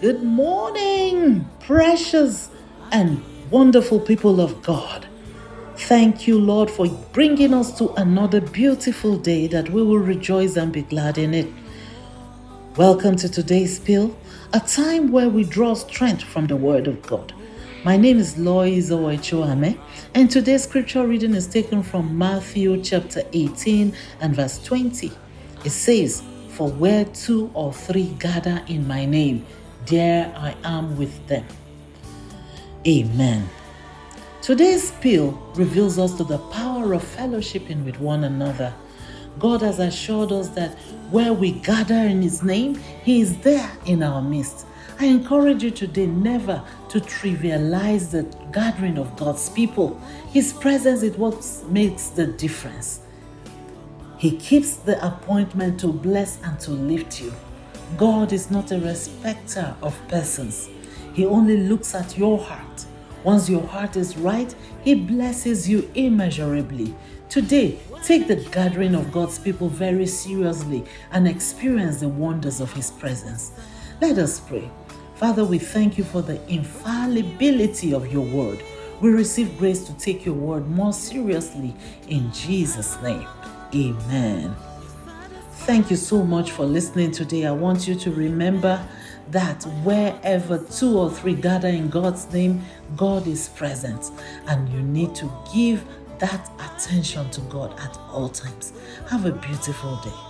Good morning, precious and wonderful people of God. Thank you, Lord, for bringing us to another beautiful day that we will rejoice and be glad in it. Welcome to today's Pill, a time where we draw strength from the Word of God. My name is Lois Owechoame, and today's scripture reading is taken from Matthew chapter 18 and verse 20. It says, For where two or three gather in my name, there I am with them. Amen. Today's pill reveals us to the power of fellowshipping with one another. God has assured us that where we gather in His name, He is there in our midst. I encourage you today never to trivialize the gathering of God's people. His presence is what makes the difference. He keeps the appointment to bless and to lift you. God is not a respecter of persons. He only looks at your heart. Once your heart is right, He blesses you immeasurably. Today, take the gathering of God's people very seriously and experience the wonders of His presence. Let us pray. Father, we thank you for the infallibility of your word. We receive grace to take your word more seriously in Jesus' name. Amen. Thank you so much for listening today. I want you to remember that wherever two or three gather in God's name, God is present. And you need to give that attention to God at all times. Have a beautiful day.